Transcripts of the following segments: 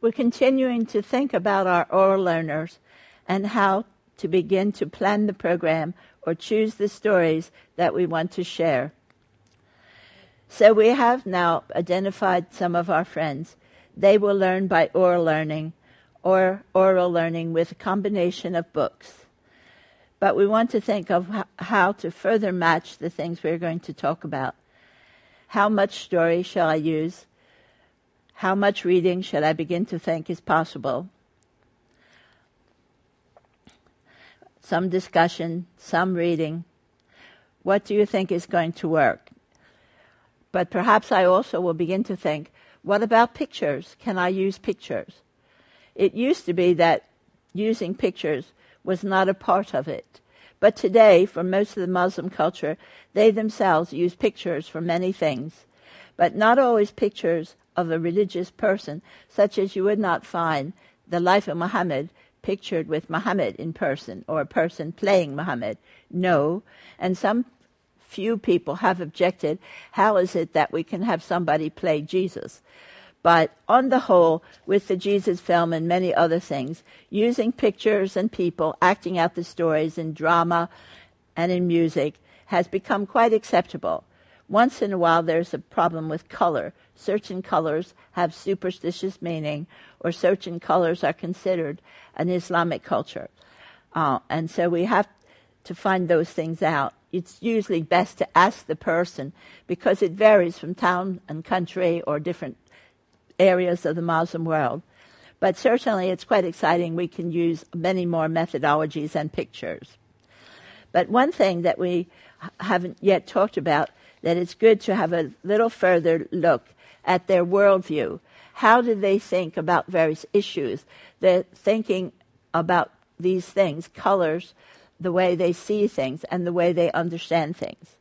We're continuing to think about our oral learners and how to begin to plan the program or choose the stories that we want to share. So we have now identified some of our friends. They will learn by oral learning or oral learning with a combination of books. But we want to think of how to further match the things we're going to talk about. How much story shall I use? How much reading should I begin to think is possible? Some discussion, some reading. What do you think is going to work? But perhaps I also will begin to think, what about pictures? Can I use pictures? It used to be that using pictures was not a part of it. But today, for most of the Muslim culture, they themselves use pictures for many things, but not always pictures of a religious person, such as you would not find the life of Muhammad pictured with Muhammad in person or a person playing Muhammad. No. And some few people have objected, how is it that we can have somebody play Jesus? But on the whole, with the Jesus film and many other things, using pictures and people acting out the stories in drama and in music has become quite acceptable. Once in a while, there's a problem with color. Certain colors have superstitious meaning, or certain colors are considered an Islamic culture. Uh, and so we have to find those things out it's usually best to ask the person because it varies from town and country or different areas of the Muslim world. But certainly it's quite exciting. We can use many more methodologies and pictures. But one thing that we haven't yet talked about that it's good to have a little further look at their worldview. How do they think about various issues? They're thinking about these things, colors, the way they see things and the way they understand things.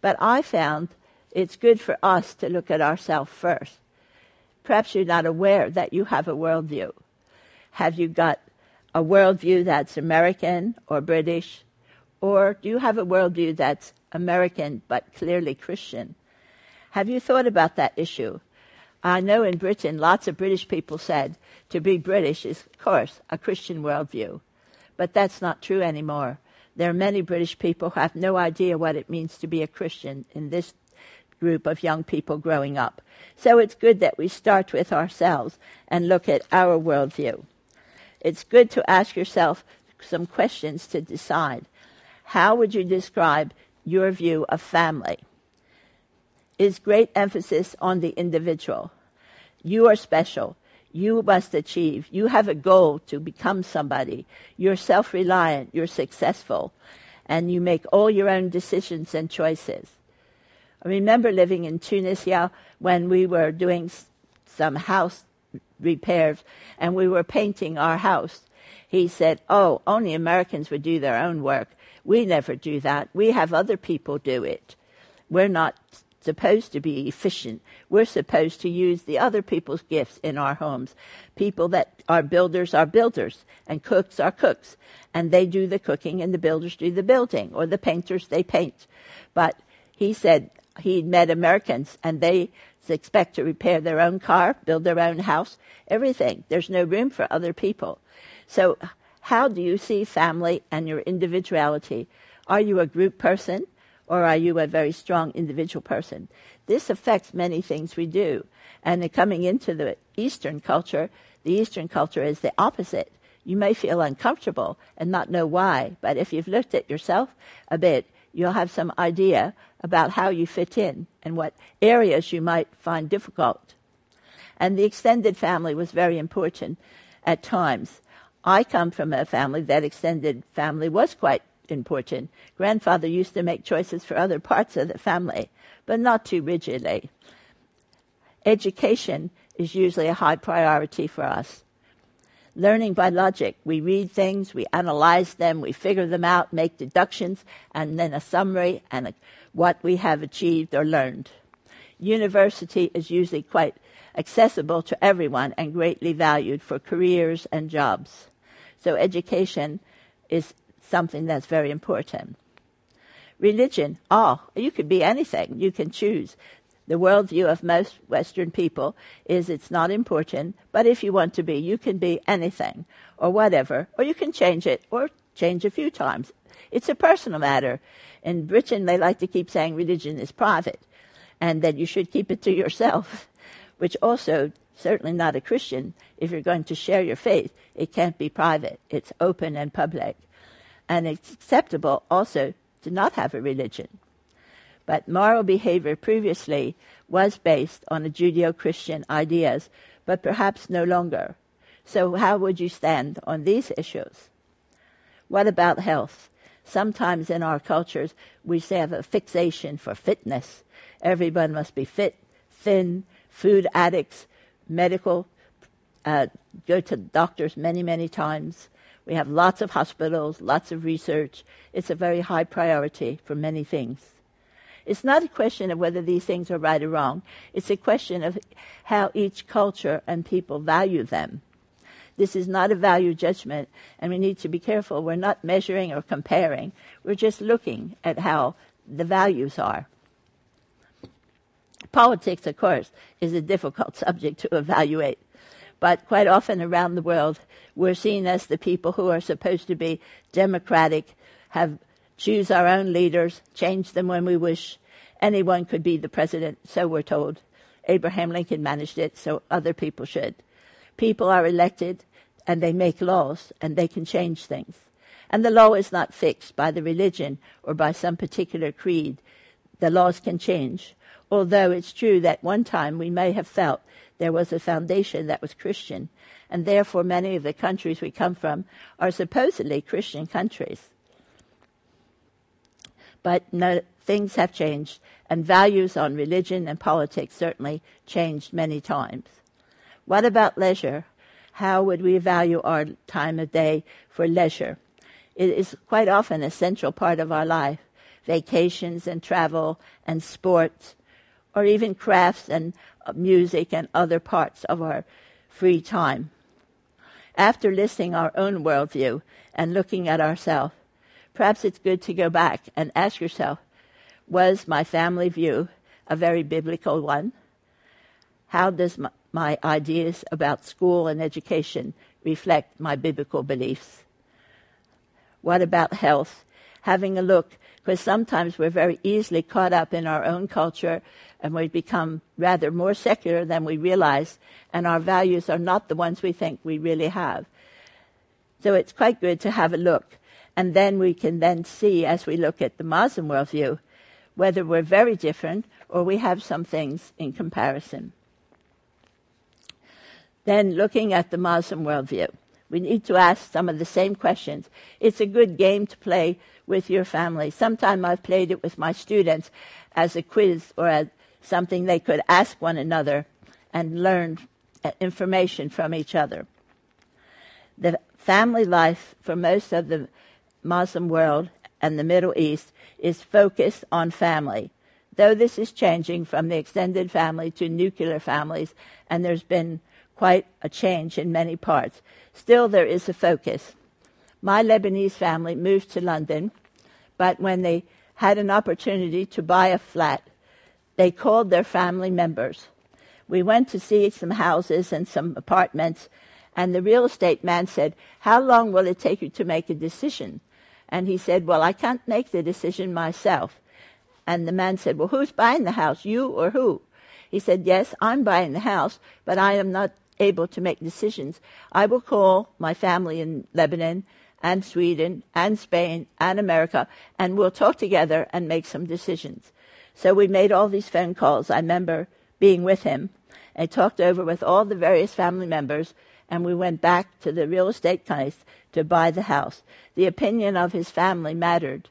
But I found it's good for us to look at ourselves first. Perhaps you're not aware that you have a worldview. Have you got a worldview that's American or British? Or do you have a worldview that's American but clearly Christian? Have you thought about that issue? I know in Britain, lots of British people said to be British is, of course, a Christian worldview. But that's not true anymore. There are many British people who have no idea what it means to be a Christian in this group of young people growing up. So it's good that we start with ourselves and look at our worldview. It's good to ask yourself some questions to decide. How would you describe your view of family? Is great emphasis on the individual. You are special. You must achieve. You have a goal to become somebody. You're self reliant. You're successful. And you make all your own decisions and choices. I remember living in Tunisia when we were doing some house repairs and we were painting our house. He said, Oh, only Americans would do their own work. We never do that. We have other people do it. We're not supposed to be efficient. We're supposed to use the other people's gifts in our homes. People that are builders are builders, and cooks are cooks, and they do the cooking, and the builders do the building, or the painters they paint. But he said he'd met Americans, and they expect to repair their own car, build their own house, everything. There's no room for other people. So, how do you see family and your individuality? Are you a group person? Or are you a very strong individual person? This affects many things we do. And coming into the Eastern culture, the Eastern culture is the opposite. You may feel uncomfortable and not know why, but if you've looked at yourself a bit, you'll have some idea about how you fit in and what areas you might find difficult. And the extended family was very important at times. I come from a family that extended family was quite important. Grandfather used to make choices for other parts of the family, but not too rigidly. Education is usually a high priority for us. Learning by logic. We read things, we analyze them, we figure them out, make deductions, and then a summary and a, what we have achieved or learned. University is usually quite accessible to everyone and greatly valued for careers and jobs. So education is something that's very important. Religion, oh, you could be anything. You can choose. The worldview of most Western people is it's not important, but if you want to be, you can be anything or whatever, or you can change it or change a few times. It's a personal matter. In Britain, they like to keep saying religion is private and that you should keep it to yourself, which also certainly not a Christian. If you're going to share your faith, it can't be private. It's open and public. And it's acceptable also to not have a religion. But moral behavior previously was based on the Judeo Christian ideas, but perhaps no longer. So, how would you stand on these issues? What about health? Sometimes in our cultures, we have a fixation for fitness. Everyone must be fit, thin, food addicts, medical, uh, go to doctors many, many times. We have lots of hospitals, lots of research. It's a very high priority for many things. It's not a question of whether these things are right or wrong. It's a question of how each culture and people value them. This is not a value judgment, and we need to be careful. We're not measuring or comparing. We're just looking at how the values are. Politics, of course, is a difficult subject to evaluate. But quite often around the world, we're seen as the people who are supposed to be democratic, have choose our own leaders, change them when we wish. Anyone could be the president, so we're told. Abraham Lincoln managed it, so other people should. People are elected and they make laws and they can change things. And the law is not fixed by the religion or by some particular creed. The laws can change. Although it's true that one time we may have felt there was a foundation that was Christian, and therefore many of the countries we come from are supposedly Christian countries. But no, things have changed, and values on religion and politics certainly changed many times. What about leisure? How would we value our time of day for leisure? It is quite often a central part of our life. Vacations and travel and sports, or even crafts and music and other parts of our free time. After listing our own worldview and looking at ourselves, perhaps it's good to go back and ask yourself was my family view a very biblical one? How does my, my ideas about school and education reflect my biblical beliefs? What about health? Having a look, because sometimes we're very easily caught up in our own culture and we become rather more secular than we realize, and our values are not the ones we think we really have. So it's quite good to have a look and then we can then see, as we look at the Muslim worldview, whether we're very different or we have some things in comparison. Then, looking at the Muslim worldview, we need to ask some of the same questions. It's a good game to play with your family. Sometimes I've played it with my students as a quiz or as something they could ask one another and learn uh, information from each other. The family life for most of the Muslim world and the Middle East is focused on family. Though this is changing from the extended family to nuclear families, and there's been quite a change in many parts, still there is a focus. My Lebanese family moved to London, but when they had an opportunity to buy a flat, they called their family members. We went to see some houses and some apartments, and the real estate man said, How long will it take you to make a decision? And he said, Well, I can't make the decision myself. And the man said, Well, who's buying the house, you or who? He said, Yes, I'm buying the house, but I am not able to make decisions. I will call my family in Lebanon and Sweden and Spain and America, and we'll talk together and make some decisions. So we made all these phone calls. I remember being with him. I talked over with all the various family members, and we went back to the real estate place to buy the house. The opinion of his family mattered.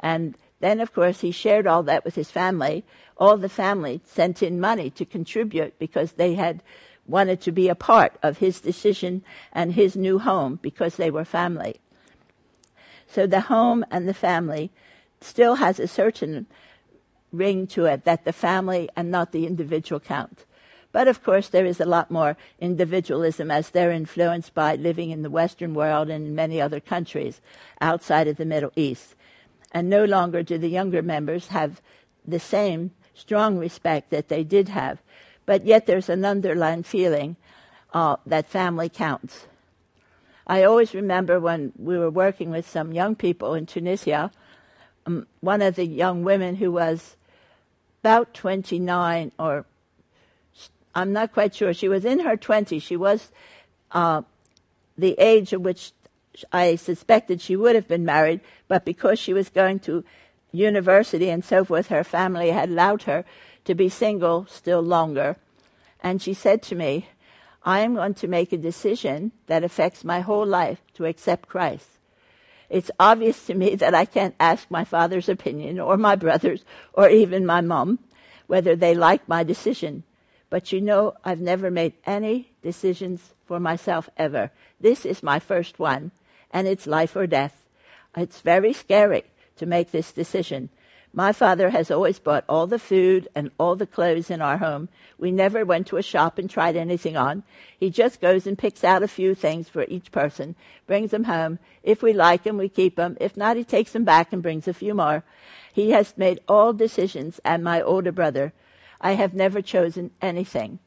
And then, of course, he shared all that with his family. All the family sent in money to contribute because they had wanted to be a part of his decision and his new home because they were family. So the home and the family still has a certain ring to it that the family and not the individual count. But of course, there is a lot more individualism as they're influenced by living in the Western world and in many other countries outside of the Middle East. And no longer do the younger members have the same strong respect that they did have. But yet there's an underlying feeling uh, that family counts. I always remember when we were working with some young people in Tunisia, um, one of the young women who was about 29 or I'm not quite sure. She was in her 20s. She was uh, the age at which I suspected she would have been married, but because she was going to university and so forth, her family had allowed her to be single still longer. And she said to me, I am going to make a decision that affects my whole life to accept Christ. It's obvious to me that I can't ask my father's opinion or my brother's or even my mom whether they like my decision. But you know, I've never made any decisions for myself ever. This is my first one, and it's life or death. It's very scary to make this decision. My father has always bought all the food and all the clothes in our home. We never went to a shop and tried anything on. He just goes and picks out a few things for each person, brings them home. If we like them, we keep them. If not, he takes them back and brings a few more. He has made all decisions, and my older brother. I have never chosen anything,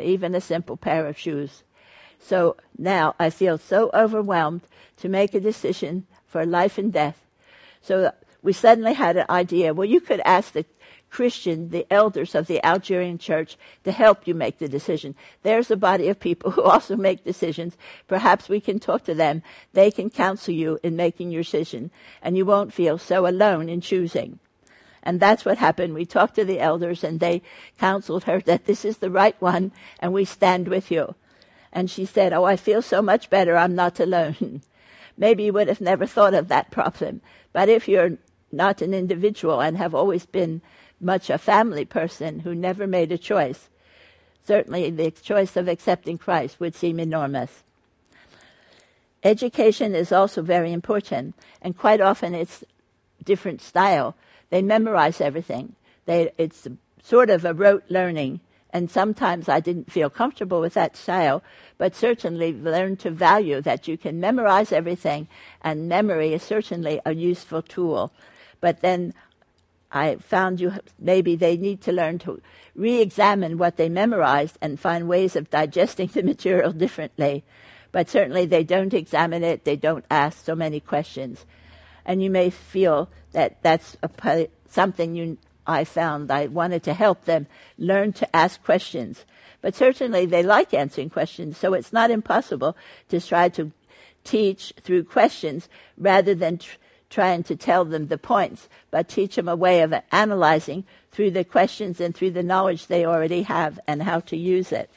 even a simple pair of shoes. So now I feel so overwhelmed to make a decision for life and death. So we suddenly had an idea. Well, you could ask the Christian, the elders of the Algerian church, to help you make the decision. There's a body of people who also make decisions. Perhaps we can talk to them. They can counsel you in making your decision, and you won't feel so alone in choosing. And that's what happened. We talked to the elders, and they counseled her that this is the right one, and we stand with you. And she said, Oh, I feel so much better. I'm not alone. Maybe you would have never thought of that problem. But if you're not an individual and have always been much a family person who never made a choice, certainly the choice of accepting Christ would seem enormous. Education is also very important, and quite often it's different style. They memorize everything. They, it's sort of a rote learning, and sometimes I didn't feel comfortable with that style, but certainly learn to value that you can memorize everything, and memory is certainly a useful tool. But then I found you maybe they need to learn to re-examine what they memorized and find ways of digesting the material differently. But certainly they don't examine it. They don't ask so many questions, and you may feel that that's a, something you. I found I wanted to help them learn to ask questions. But certainly they like answering questions, so it's not impossible to try to teach through questions rather than tr- trying to tell them the points, but teach them a way of analyzing through the questions and through the knowledge they already have and how to use it.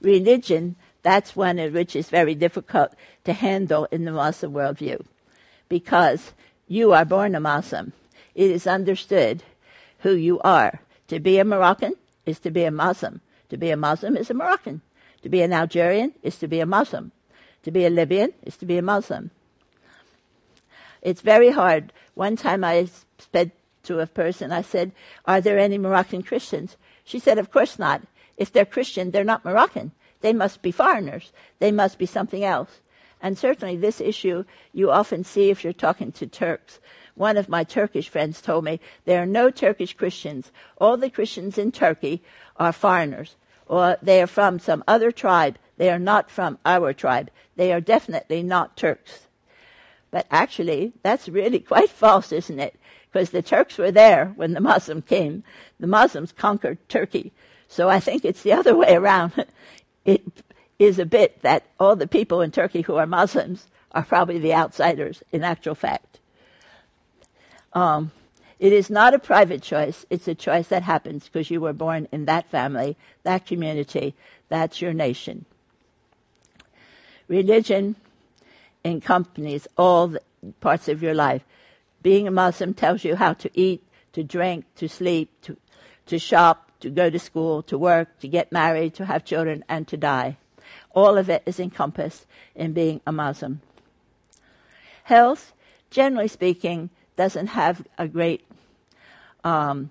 Religion, that's one which is very difficult to handle in the Muslim worldview because you are born a Muslim. It is understood who you are. To be a Moroccan is to be a Muslim. To be a Muslim is a Moroccan. To be an Algerian is to be a Muslim. To be a Libyan is to be a Muslim. It's very hard. One time I said to a person, I said, Are there any Moroccan Christians? She said, Of course not. If they're Christian, they're not Moroccan. They must be foreigners. They must be something else. And certainly this issue you often see if you're talking to Turks. One of my Turkish friends told me there are no Turkish Christians. All the Christians in Turkey are foreigners, or they are from some other tribe. They are not from our tribe. They are definitely not Turks. But actually, that's really quite false, isn't it? Because the Turks were there when the Muslims came. The Muslims conquered Turkey. So I think it's the other way around. it is a bit that all the people in Turkey who are Muslims are probably the outsiders in actual fact. Um, it is not a private choice. It's a choice that happens because you were born in that family, that community, that's your nation. Religion encompasses all parts of your life. Being a Muslim tells you how to eat, to drink, to sleep, to, to shop, to go to school, to work, to get married, to have children, and to die. All of it is encompassed in being a Muslim. Health, generally speaking, doesn't have a great um,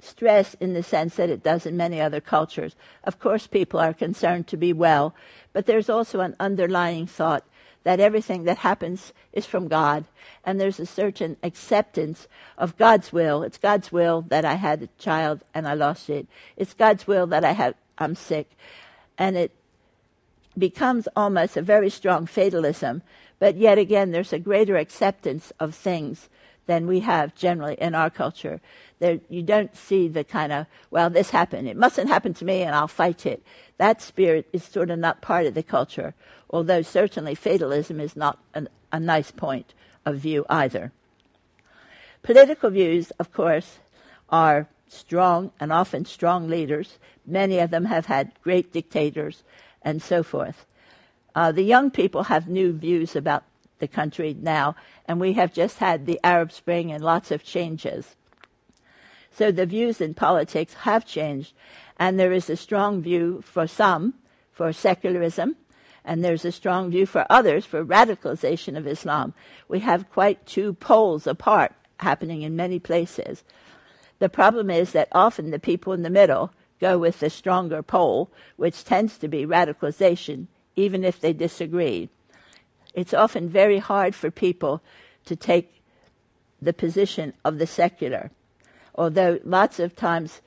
stress in the sense that it does in many other cultures. Of course, people are concerned to be well, but there's also an underlying thought that everything that happens is from God, and there's a certain acceptance of God's will. It's God's will that I had a child and I lost it. It's God's will that I have I'm sick, and it becomes almost a very strong fatalism. But yet again, there's a greater acceptance of things than we have generally in our culture. There, you don't see the kind of, well, this happened. It mustn't happen to me and I'll fight it. That spirit is sort of not part of the culture, although certainly fatalism is not an, a nice point of view either. Political views, of course, are strong and often strong leaders. Many of them have had great dictators and so forth. Uh, the young people have new views about the country now, and we have just had the Arab Spring and lots of changes. So the views in politics have changed, and there is a strong view for some for secularism, and there's a strong view for others for radicalization of Islam. We have quite two poles apart happening in many places. The problem is that often the people in the middle go with the stronger pole, which tends to be radicalization, even if they disagree. It's often very hard for people to take the position of the secular although lots of times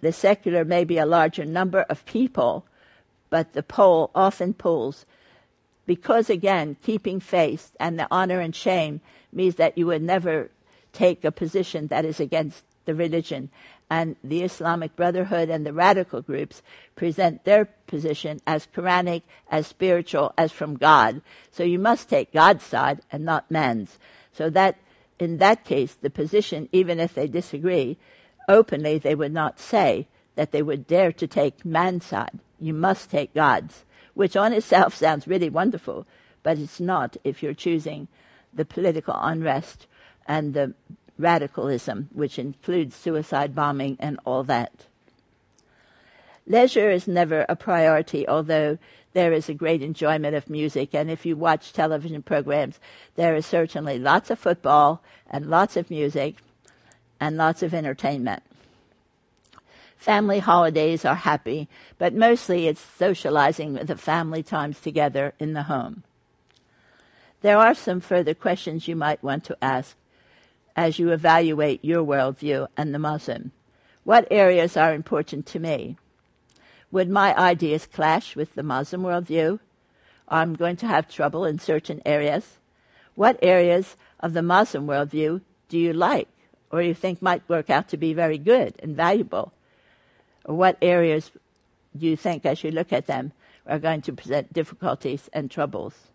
the secular may be a larger number of people, but the pole often pulls because again, keeping faith and the honor and shame means that you would never take a position that is against the religion. And the Islamic Brotherhood and the radical groups present their position as Quranic, as spiritual, as from God. So you must take God's side and not man's. So that in that case, the position, even if they disagree, openly they would not say that they would dare to take man's side. You must take God's, which on itself sounds really wonderful, but it's not if you're choosing the political unrest and the radicalism, which includes suicide bombing and all that. Leisure is never a priority, although there is a great enjoyment of music. And if you watch television programs, there is certainly lots of football and lots of music and lots of entertainment. Family holidays are happy, but mostly it's socializing with the family times together in the home. There are some further questions you might want to ask as you evaluate your worldview and the Muslim. What areas are important to me? Would my ideas clash with the Muslim worldview? I'm going to have trouble in certain areas. What areas of the Muslim worldview do you like or you think might work out to be very good and valuable? Or what areas do you think, as you look at them, are going to present difficulties and troubles?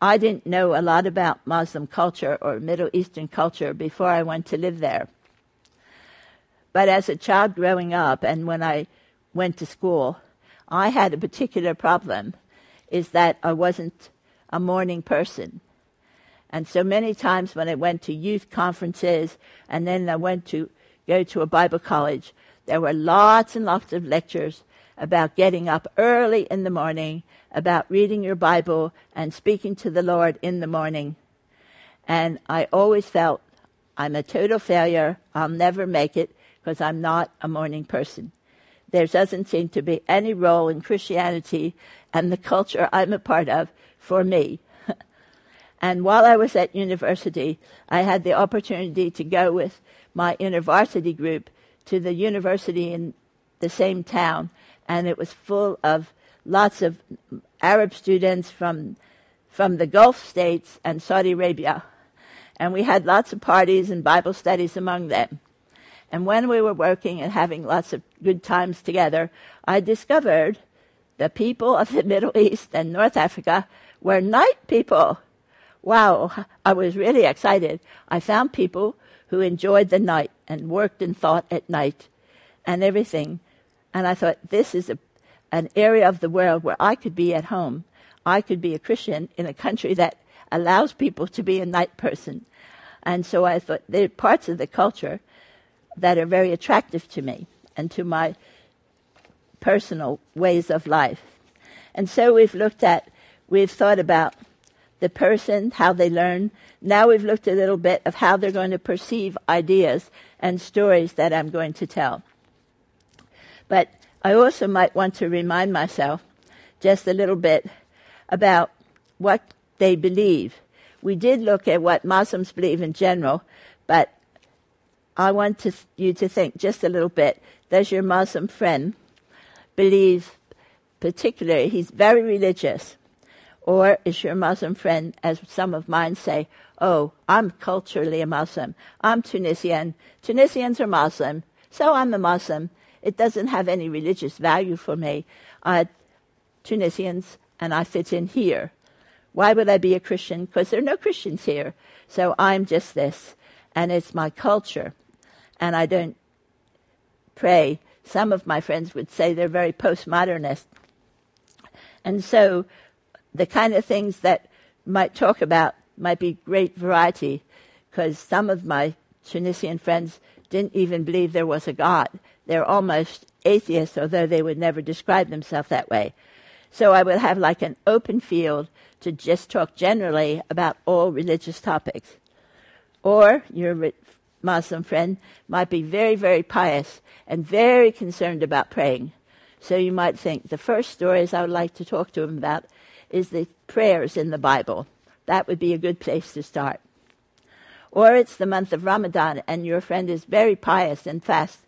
I didn't know a lot about Muslim culture or Middle Eastern culture before I went to live there. But as a child growing up and when I went to school, I had a particular problem is that I wasn't a morning person. And so many times when I went to youth conferences and then I went to go to a Bible college, there were lots and lots of lectures about getting up early in the morning, about reading your Bible and speaking to the Lord in the morning. And I always felt I'm a total failure. I'll never make it because I'm not a morning person. There doesn't seem to be any role in Christianity and the culture I'm a part of for me. and while I was at university, I had the opportunity to go with my university group to the university in the same town, and it was full of lots of Arab students from from the Gulf states and Saudi Arabia. And we had lots of parties and Bible studies among them. And when we were working and having lots of good times together, I discovered the people of the Middle East and North Africa were night people. Wow, I was really excited. I found people who enjoyed the night and worked and thought at night and everything. And I thought, this is a, an area of the world where I could be at home. I could be a Christian in a country that allows people to be a night person. And so I thought there are parts of the culture that are very attractive to me and to my personal ways of life. And so we've looked at, we've thought about the person, how they learn. Now we've looked a little bit of how they're going to perceive ideas and stories that I'm going to tell. But I also might want to remind myself just a little bit about what they believe. We did look at what Muslims believe in general, but I want to, you to think just a little bit. Does your Muslim friend believe particularly he's very religious? Or is your Muslim friend, as some of mine say, oh, I'm culturally a Muslim. I'm Tunisian. Tunisians are Muslim. So I'm a Muslim. It doesn't have any religious value for me. Uh, Tunisians, and I fit in here. Why would I be a Christian? Because there are no Christians here. So I'm just this. And it's my culture. And I don't pray. Some of my friends would say they're very postmodernist. And so the kind of things that might talk about might be great variety because some of my Tunisian friends didn't even believe there was a God. They're almost atheists, although they would never describe themselves that way. So I would have like an open field to just talk generally about all religious topics. Or your Muslim friend might be very, very pious and very concerned about praying. So you might think the first stories I would like to talk to him about is the prayers in the Bible. That would be a good place to start. Or it's the month of Ramadan and your friend is very pious and fasts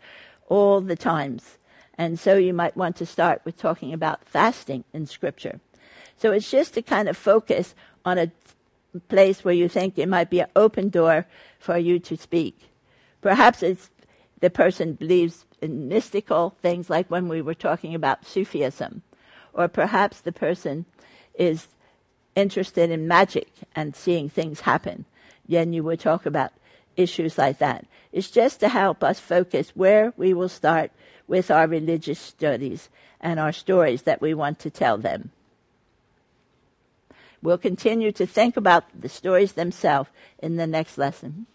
all the times. And so you might want to start with talking about fasting in Scripture. So it's just to kind of focus on a place where you think it might be an open door for you to speak. Perhaps it's the person believes in mystical things like when we were talking about Sufism. Or perhaps the person is interested in magic and seeing things happen. Then you would talk about issues like that. It's just to help us focus where we will start with our religious studies and our stories that we want to tell them. We'll continue to think about the stories themselves in the next lesson.